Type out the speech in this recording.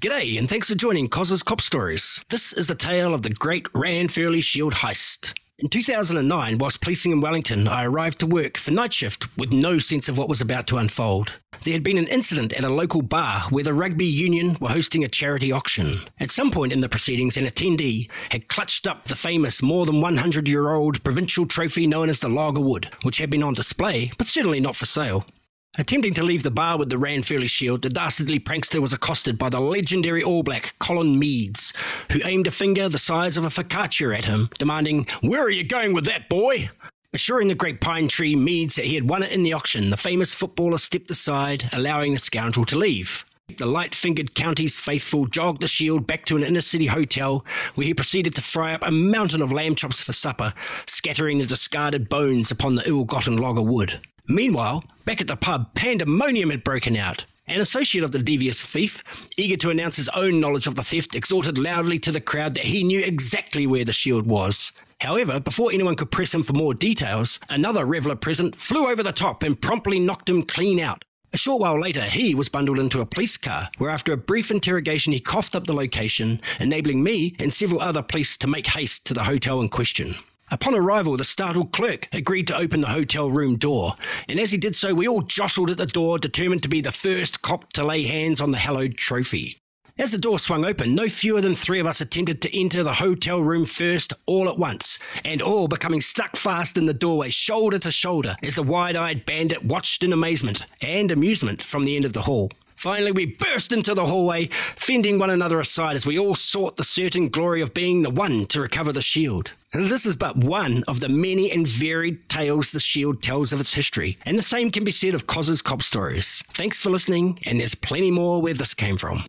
G'day, and thanks for joining Coz's Cop Stories. This is the tale of the great Rand Ranfurly Shield heist. In 2009, whilst policing in Wellington, I arrived to work for night shift with no sense of what was about to unfold. There had been an incident at a local bar where the rugby union were hosting a charity auction. At some point in the proceedings, an attendee had clutched up the famous more than 100 year old provincial trophy known as the Log o' Wood, which had been on display, but certainly not for sale. Attempting to leave the bar with the Ranfurly shield, the dastardly prankster was accosted by the legendary All Black Colin Meads, who aimed a finger the size of a focaccia at him, demanding, Where are you going with that, boy? Assuring the great pine tree Meads that he had won it in the auction, the famous footballer stepped aside, allowing the scoundrel to leave. The light fingered county's faithful jogged the shield back to an inner city hotel where he proceeded to fry up a mountain of lamb chops for supper, scattering the discarded bones upon the ill gotten log of wood. Meanwhile, back at the pub, pandemonium had broken out. An associate of the devious thief, eager to announce his own knowledge of the theft, exhorted loudly to the crowd that he knew exactly where the shield was. However, before anyone could press him for more details, another reveller present flew over the top and promptly knocked him clean out. A short while later, he was bundled into a police car, where after a brief interrogation, he coughed up the location, enabling me and several other police to make haste to the hotel in question. Upon arrival, the startled clerk agreed to open the hotel room door, and as he did so, we all jostled at the door, determined to be the first cop to lay hands on the hallowed trophy. As the door swung open, no fewer than three of us attempted to enter the hotel room first, all at once, and all becoming stuck fast in the doorway, shoulder to shoulder, as the wide eyed bandit watched in amazement and amusement from the end of the hall. Finally, we burst into the hallway, fending one another aside as we all sought the certain glory of being the one to recover the shield. This is but one of the many and varied tales the Shield tells of its history, and the same can be said of Coz's cop stories. Thanks for listening, and there's plenty more where this came from.